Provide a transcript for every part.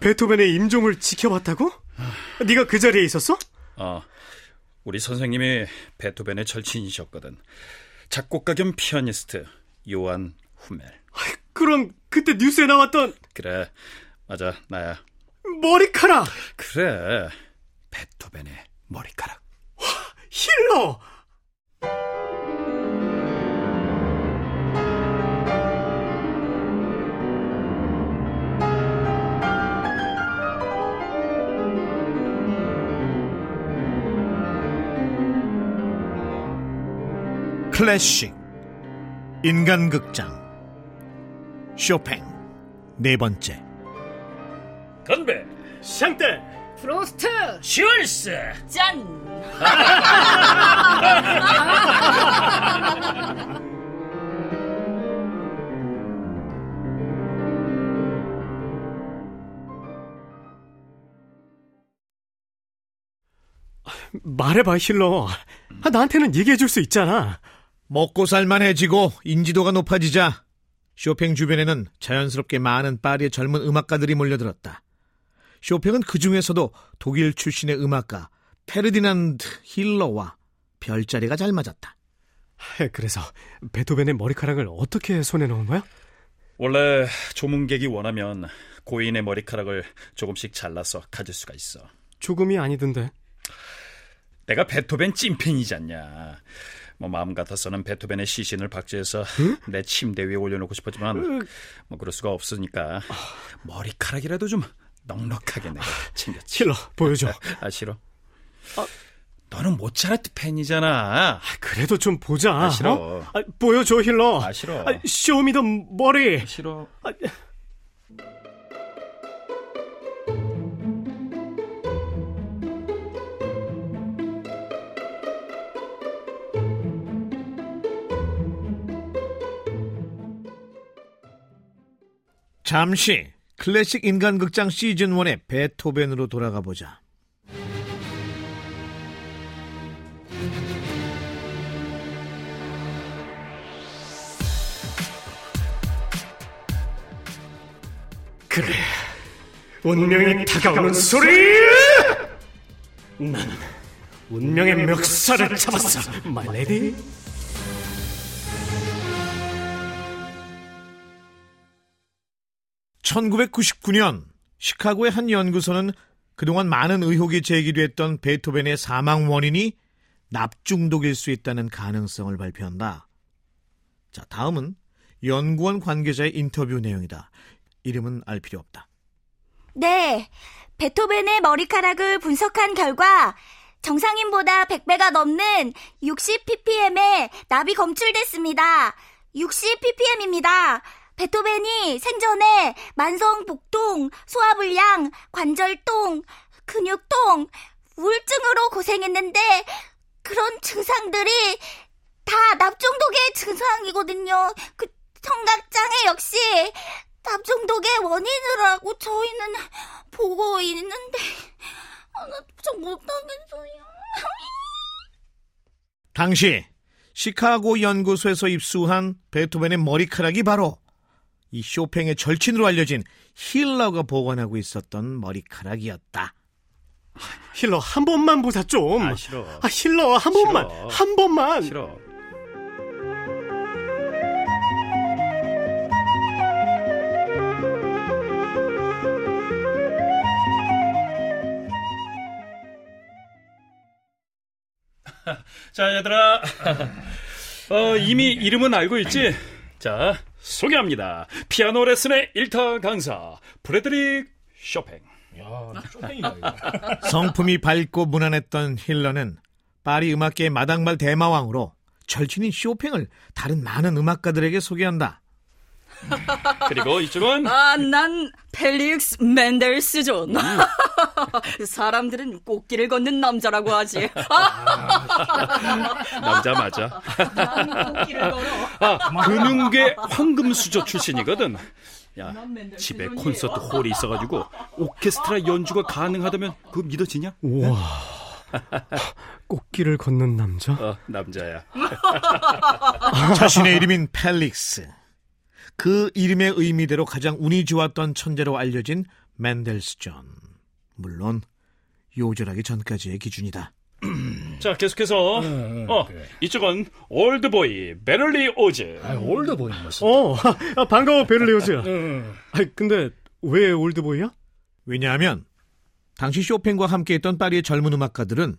베토벤의 임종을 지켜봤다고? 네가 그 자리에 있었어? 어, 우리 선생님이 베토벤의 절친이셨거든. 작곡가 겸 피아니스트 요한 후멜. 그럼 그때 뉴스에 나왔던 그래, 맞아, 나야. 머리카락. 그래, 베토벤의 머리카락. 와, 힐러. 클래식 인간극장 쇼팽 네 번째. 건배 샹떼 프로스트! 슈얼스! 짠! 말해봐 힐러. 아, 나한테는 얘기해줄 수 있잖아 먹고 살만해지고 인지도가 높아지자 쇼팽 주변에는 자연스럽게 많은 파리의 젊은 음악가들이 몰려들었다. 쇼팽은 그 중에서도 독일 출신의 음악가 페르디난드 힐러와 별자리가 잘 맞았다. 그래서 베토벤의 머리카락을 어떻게 손에 넣은 거야? 원래 조문객이 원하면 고인의 머리카락을 조금씩 잘라서 가질 수가 있어. 조금이 아니던데. 내가 베토벤 찐팬이잖냐. 뭐 마음 같아서는 베토벤의 시신을 박제해서 응? 내 침대 위에 올려놓고 싶었지만 뭐 그럴 수가 없으니까 머리카락이라도 좀 넉넉하게 내가 챙겼지. 싫어 보여줘. 아 싫어. 아, 너는 모차르트 팬이잖아. 아, 그래도 좀 보자. 아, 싫어. 어? 아, 보여줘 힐러. 아 싫어. 아, show me the 머리. 아, 싫어. 아, 잠시 클래식 인간극장 시즌 1의 베토벤으로 돌아가 보자. 그래, 운명이 다가오는 소리! 나는 운명의 멱살을 잡았어, 말레디. 1999년 시카고의 한 연구소는 그동안 많은 의혹이 제기됐던 베토벤의 사망 원인이 납중독일 수 있다는 가능성을 발표한다. 자, 다음은 연구원 관계자의 인터뷰 내용이다. 이름은 알 필요 없다. 네. 베토벤의 머리카락을 분석한 결과 정상인보다 100배가 넘는 60ppm의 납이 검출됐습니다. 60ppm입니다. 베토벤이 생전에 만성 복통, 소화불량, 관절통, 근육통, 우울증으로 고생했는데 그런 증상들이 다 납중독의 증상이거든요. 그 청각장애 역시 납중독의 원인이라고 저희는 보고 있는데 아, 나좀 못하겠어요. 당시 시카고 연구소에서 입수한 베토벤의 머리카락이 바로 이 쇼팽의 절친으로 알려진 힐러가 보관하고 있었던 머리카락이었다. 힐러 한 번만 보자 좀. 아 싫어. 아 힐러 한 싫어. 번만 한 번만. 싫어. 자 얘들아 어, 이미 이름은 알고 있지? 자 소개합니다. 피아노 레슨의 1타 강사 프레드릭 쇼팽. 야, 쇼팽이다. 성품이 밝고 무난했던 힐러는 파리 음악계의 마당발 대마왕으로 절친인 쇼팽을 다른 많은 음악가들에게 소개한다. 그리고 이쪽은 아, 난 펠릭스 멘델스존. 음. 사람들은 꽃길을 걷는 남자라고 하지. 남자 맞아. 아, 금융계 황금 수저 출신이거든. 야, 집에 콘서트 홀이 있어가지고 오케스트라 연주가 가능하다면 그거 믿어지냐? 우와. 꽃길을 걷는 남자? 어, 남자야. 자신의 이름인 펠릭스. 그 이름의 의미대로 가장 운이 좋았던 천재로 알려진 멘델스존. 물론 요절하기 전까지의 기준이다. 자, 계속해서 어, 이쪽은 old boy 베를리오즈. 아, old boy 무슨. 어, 아, 반가워, 베를리오즈. 아, 근데 왜 old boy야? 왜냐하면 당시 쇼팽과 함께했던 파리의 젊은 음악가들은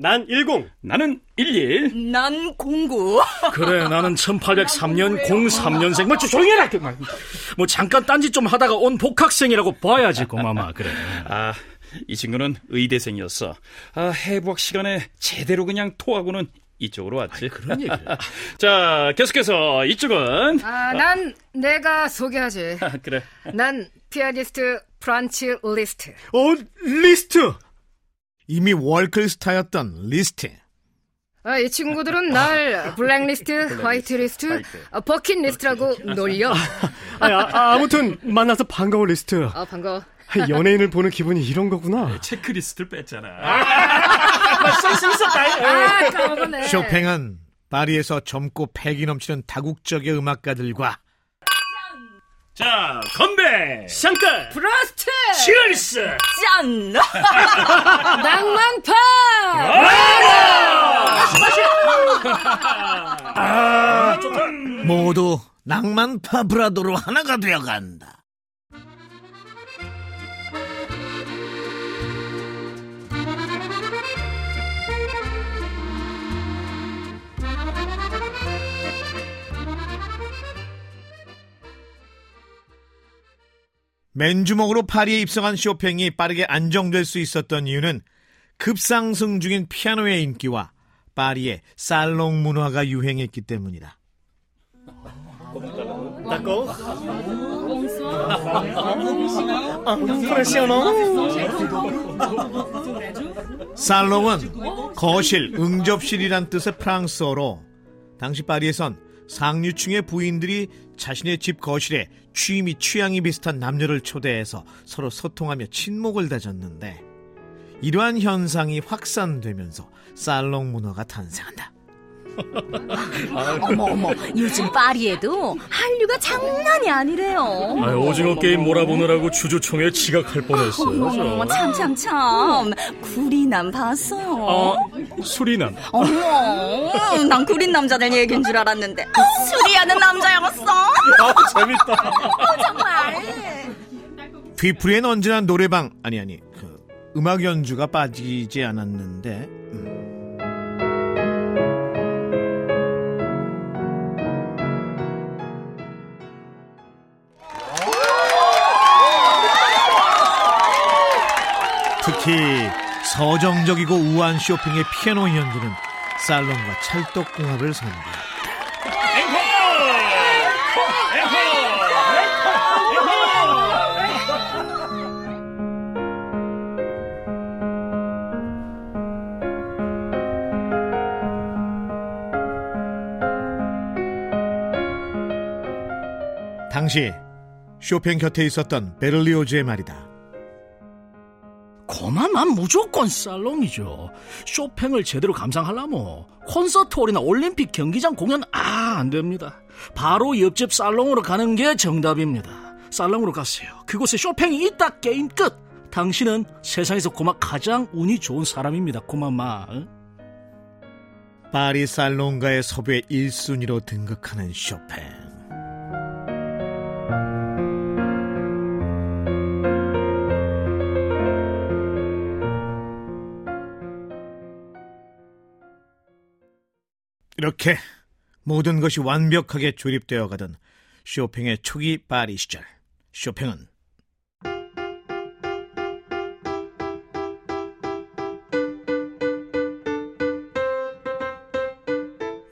난 10. 나는 11. 난 공구. 그래, 나는 1803년 03년생. 뭐, 조용히 해라! 그 말. 뭐, 잠깐 딴짓 좀 하다가 온 복학생이라고 봐야지, 고마마. 그래. 아, 이 친구는 의대생이었어. 아, 해부학 시간에 제대로 그냥 토하고는 이쪽으로 왔지. 그런 얘기를. 자, 계속해서 이쪽은 아, 난 내가 소개하지. 아, 그래. 난 피아니스트 프란츠 리스트. 어, 리스트! 이미 월클스타였던 리스트. 아, 이 친구들은 날 블랙리스트, 화이트리스트, 화이트. 아, 버킷리스트라고 놀려. 아, 아, 아무튼 만나서 반가워, 리스트. 아, 반가워. 아, 연예인을 보는 기분이 이런 거구나. 체크리스트를 뺐잖아. 아, 까먹었네. 쇼팽은 파리에서 젊고 패기 넘치는 다국적의 음악가들과 자, 건배! Santé! Prost! Cheers! 짠! 낭만파! 모두 낭만 파 브라도로 하나가 되어간다. 맨주먹으로 파리에 입성한 쇼팽이 빠르게 안정될 수 있었던 이유는 급상승 중인 피아노의 인기와 파리의 살롱 문화가 유행했기 때문이다. 살롱은 거실, 응접실이란 뜻의 프랑스어로 당시 파리에선 상류층의 부인들이 자신의 집 거실에 취미, 취향이 비슷한 남녀를 초대해서 서로 소통하며 친목을 다졌는데 이러한 현상이 확산되면서 살롱 문화가 탄생한다. 어머 어머 요즘 파리에도 한류가 장난이 아니래요. 아, 오징어 게임 몰아보느라고 주주총회 지각할 뻔했어요. 참참참 구리남 봤어요. 어, 수리남. 어머 난 구린 남자들 얘기인 줄 알았는데 수리하는 남자였어. 재밌다. 정말. 뒤풀이엔 언제나 노래방 아니 아니 그 음악 연주가 빠지지 않았는데 음. 특히 서정적이고 우아한 쇼핑의 피아노 연주는 살롱과 찰떡궁합을 선보였다. 당시 쇼팽 곁에 있었던 베를리오즈의 말이다. 고마만 무조건 살롱이죠. 쇼팽을 제대로 감상하려면 콘서트 홀이나 올림픽 경기장 공연 아, 안 됩니다. 바로 옆집 살롱으로 가는 게 정답입니다. 살롱으로 가세요. 그곳에 쇼팽이 있다 게임 끝. 당신은 세상에서 고마 가장 운이 좋은 사람입니다. 고마마. 파리 살롱가의 섭외 1순위로 등극하는 쇼팽. 이렇게 모든 것이 완벽하게 조립되어 가던 쇼팽의 초기 파리 시절. 쇼팽은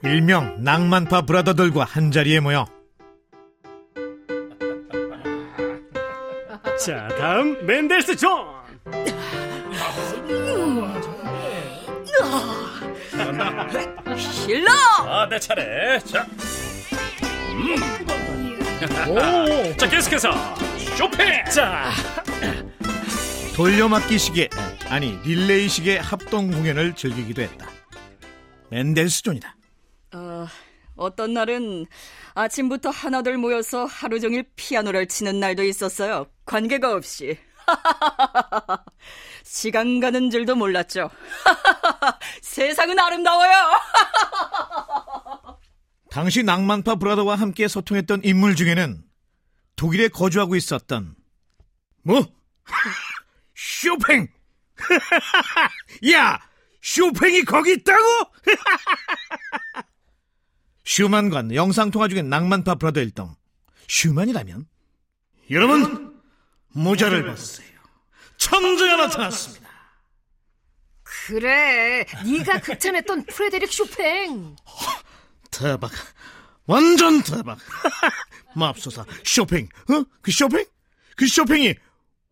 일명 낭만파 brother들과 한자리에 모여 자, 다음 멘델스존! 실러. 아, 내 차례. 자. 음. 자, 계속해서 쇼팽. 자, 돌려막기식의 아니 릴레이식의 합동 공연을 즐기기도 했다. 맨델스존이다. 어, 어떤 날은 아침부터 하나둘 모여서 하루 종일 피아노를 치는 날도 있었어요. 관계가 없이. 시간 가는 줄도 몰랐죠. 세상은 아름다워요. 당시 낭만파 브라더와 함께 소통했던 인물 중에는 독일에 거주하고 있었던 뭐? 쇼팽! 야! 쇼팽이 거기 있다고? 슈만과 영상통화 중엔 낭만파 브라더 일동 슈만이라면 여러분 모자를 벗으세요 천재가 나타났습니다 그래, 네가 극찬했던 프레데릭 쇼팽. 대박 완전 대박 맙소사 쇼팽 어? 그 쇼팽? 그 쇼팽이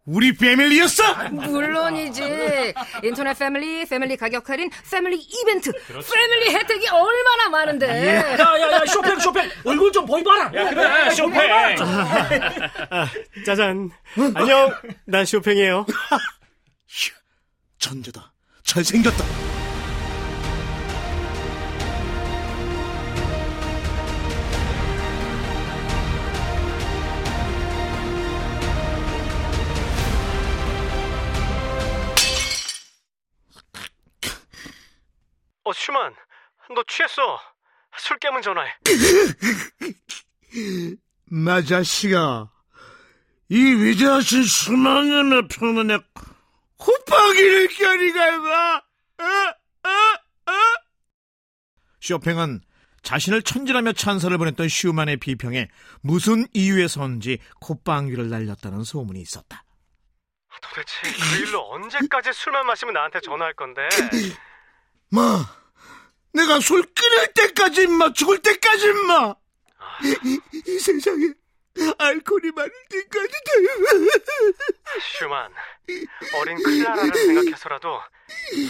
우리 family였어? 물론이지. 인터넷 family, family 가격 할인, family 이벤트, family 혜택이 얼마나 많은데. 야 야 야 쇼팽 쇼팽 얼굴 좀 보이봐라. 그래, 쇼팽. 아, 짜잔. 안녕. 난 쇼팽이에요. 천재다 잘생겼다 너 취했어. 술 깨면 전화해. 마자씨가 이 위대하신 수망연의 편안에 호빵이를 껴니가 쇼팽은 자신을 천지라며 찬사를 보냈던 슈만의 비평에 무슨 이유에서인지 콧방귀를 날렸다는 소문이 있었다. 도대체 그 일로 언제까지 술만 마시면 나한테 전화할 건데? 마, 내가 술 끊을 때까지 임마, 죽을 때까지 임마. 이, 이 세상에 알코올이 많을 때까지 슈만, 어린 클라라를 생각해서라도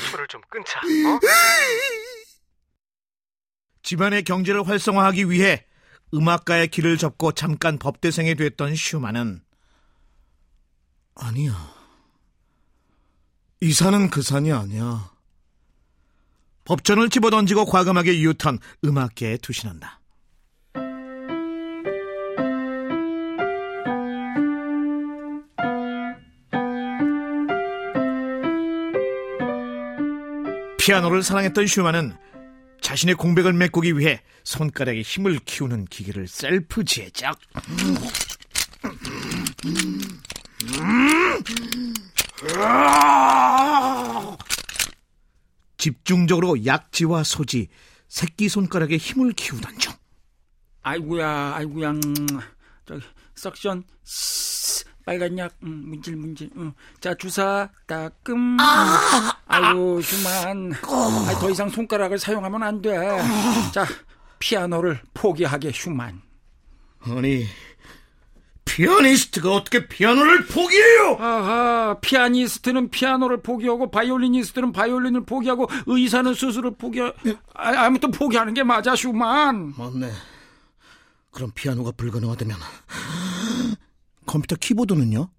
술을 좀 끊자, 어? 집안의 경제를 활성화하기 위해 음악가의 길을 접고 잠깐 법대생이 됐던 슈만은 아니야. 이 산은 그 산이 아니야. 법전을 집어던지고 과감하게 유턴 음악계에 투신한다. 피아노를 사랑했던 슈만은 자신의 공백을 메꾸기 위해 손가락에 힘을 키우는 기계를 셀프 제작. 집중적으로 약지와 소지, 새끼 손가락에 힘을 키우던 중. 아이고야. 음, 저기 suction 스스, 빨간 약 음, 문질 문질. 음. 자 주사 따끔. 아이고 그만. 아, 더 이상 손가락을 사용하면 안 돼. 자 피아노를 포기하게 슈만. 아니, 피아니스트가 어떻게 피아노를 포기해요? 아하, 피아니스트는 피아노를 포기하고 바이올리니스트는 바이올린을 포기하고 의사는 수술을 포기. 아, 아무튼 포기하는 게 맞아 슈만. 맞네. 그럼 피아노가 불가능하다면 컴퓨터 키보드는요?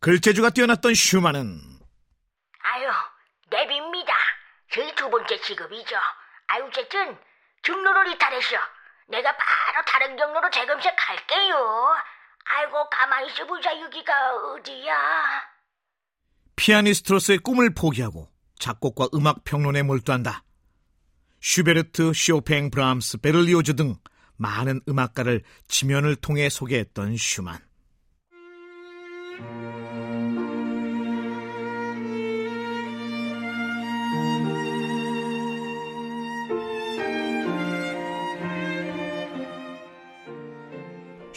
글재주가 뛰어났던 슈만은 아유, 내비입니다. 저희 두 번째 직업이죠. 아유, 어쨌든 경로를 이탈했어. 내가 바로 다른 경로로 재검색 갈게요. 아이고, 가만히 있어 보자, 여기가 어디야? 피아니스트로서의 꿈을 포기하고 작곡과 음악 평론에 몰두한다. 슈베르트, 쇼팽, 브람스, 베를리오즈 등 많은 음악가를 지면을 통해 소개했던 슈만.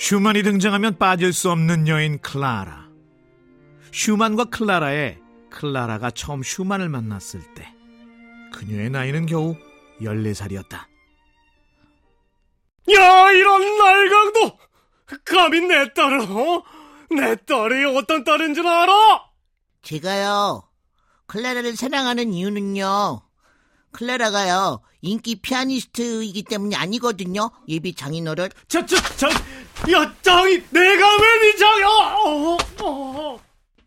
슈만이 등장하면 빠질 수 없는 여인 클라라. 슈만과 클라라의 클라라가 처음 슈만을 만났을 때 그녀의 나이는 겨우 14살이었다. 야, 이런 날강도! 감히 내 딸을, 어? 내 딸이 어떤 딸인 줄 알아? 제가요, 클라라를 사랑하는 이유는요, 클라라가요, 인기 피아니스트이기 때문이 아니거든요, 예비 장인어른. 저, 저, 저, 야, 장인, 내가 왜 네 장인이야? 어, 어,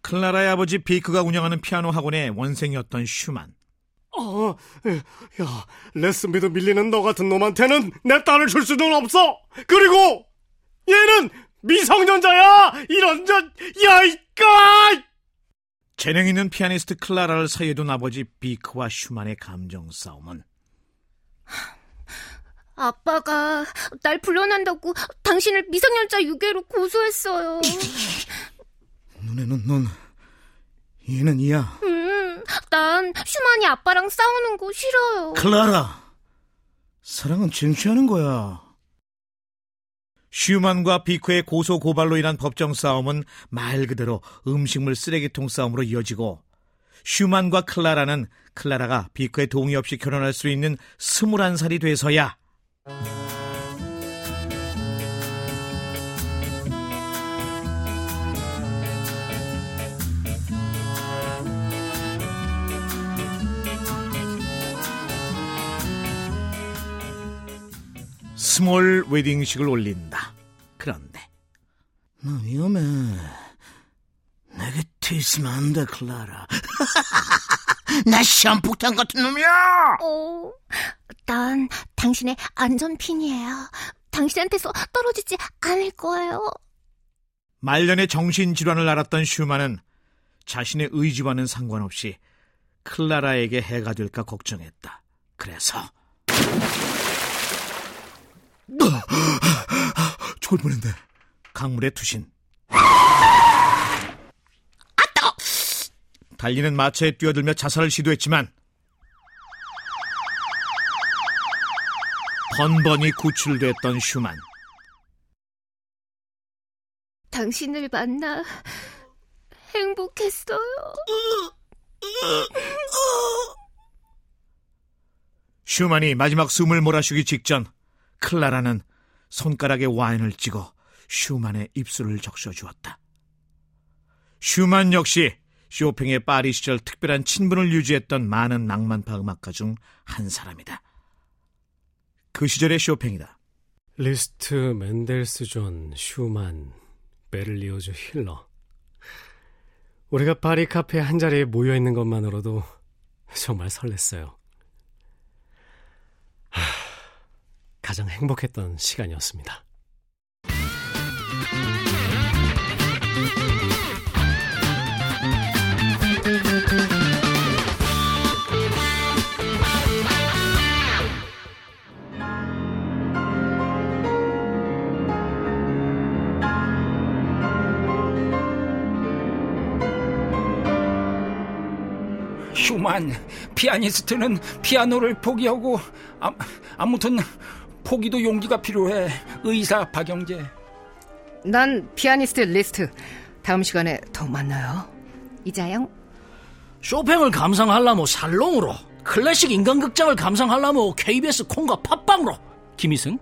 클라라의 아버지 비크가 운영하는 피아노 학원의 원생이었던 슈만. 어, 야, 레슨비도 밀리는 너 같은 놈한테는 내 딸을 줄 수는 없어! 그리고, 얘는 미성년자야! 이런, 저, 야, 이, 까! 재능 있는 피아니스트 클라라를 사이에 둔 아버지 비크와 슈만의 감정 싸움은 아빠가 날 불러낸다고 당신을 미성년자 유괴로 고소했어요. 눈에는 눈, 이는 이야. 음, 난 슈만이 아빠랑 싸우는 거 싫어요. 클라라, 사랑은 쟁취하는 거야. 슈만과 비크의 고소 고발로 인한 법정 싸움은 말 그대로 음식물 쓰레기통 싸움으로 이어지고 슈만과 클라라는 클라라가 비크의 동의 없이 결혼할 수 있는 스물한 살이 돼서야 스몰 웨딩식을 올린다. 돼, 클라라. 나 시험폭탄 같은 놈이야! 어, 난 당신의 안전핀이에요. 당신한테서 떨어지지 않을 거예요. 말년의 정신질환을 앓았던 슈만은 자신의 의지와는 상관없이 클라라에게 해가 될까 걱정했다. 그래서 죽을 뻔했네. 강물에 투신. 달리는 마차에 뛰어들며 자살을 시도했지만 번번이 구출됐던 슈만. 당신을 만나 행복했어요. 슈만이 마지막 숨을 몰아쉬기 직전 클라라는 손가락에 와인을 찍어 슈만의 입술을 적셔 주었다. 슈만 역시 쇼팽의 파리 시절 특별한 친분을 유지했던 많은 낭만파 음악가 중 한 사람이다. 그 시절의 쇼팽이다. 리스트, 멘델스존, 슈만, 베를리오즈, 힐러. 우리가 파리 카페 한 자리에 모여 있는 것만으로도 정말 설렜어요. 하, 가장 행복했던 시간이었습니다. 슈만 피아니스트는 피아노를 포기하고 아, 아무튼 포기도 용기가 필요해 의사 박영재 난 피아니스트 리스트. 다음 시간에 더 만나요. 이자영. 쇼팽을 감상하려면 살롱으로 클래식 인간극장을 감상하려면 KBS 콩과 팟빵으로 김희승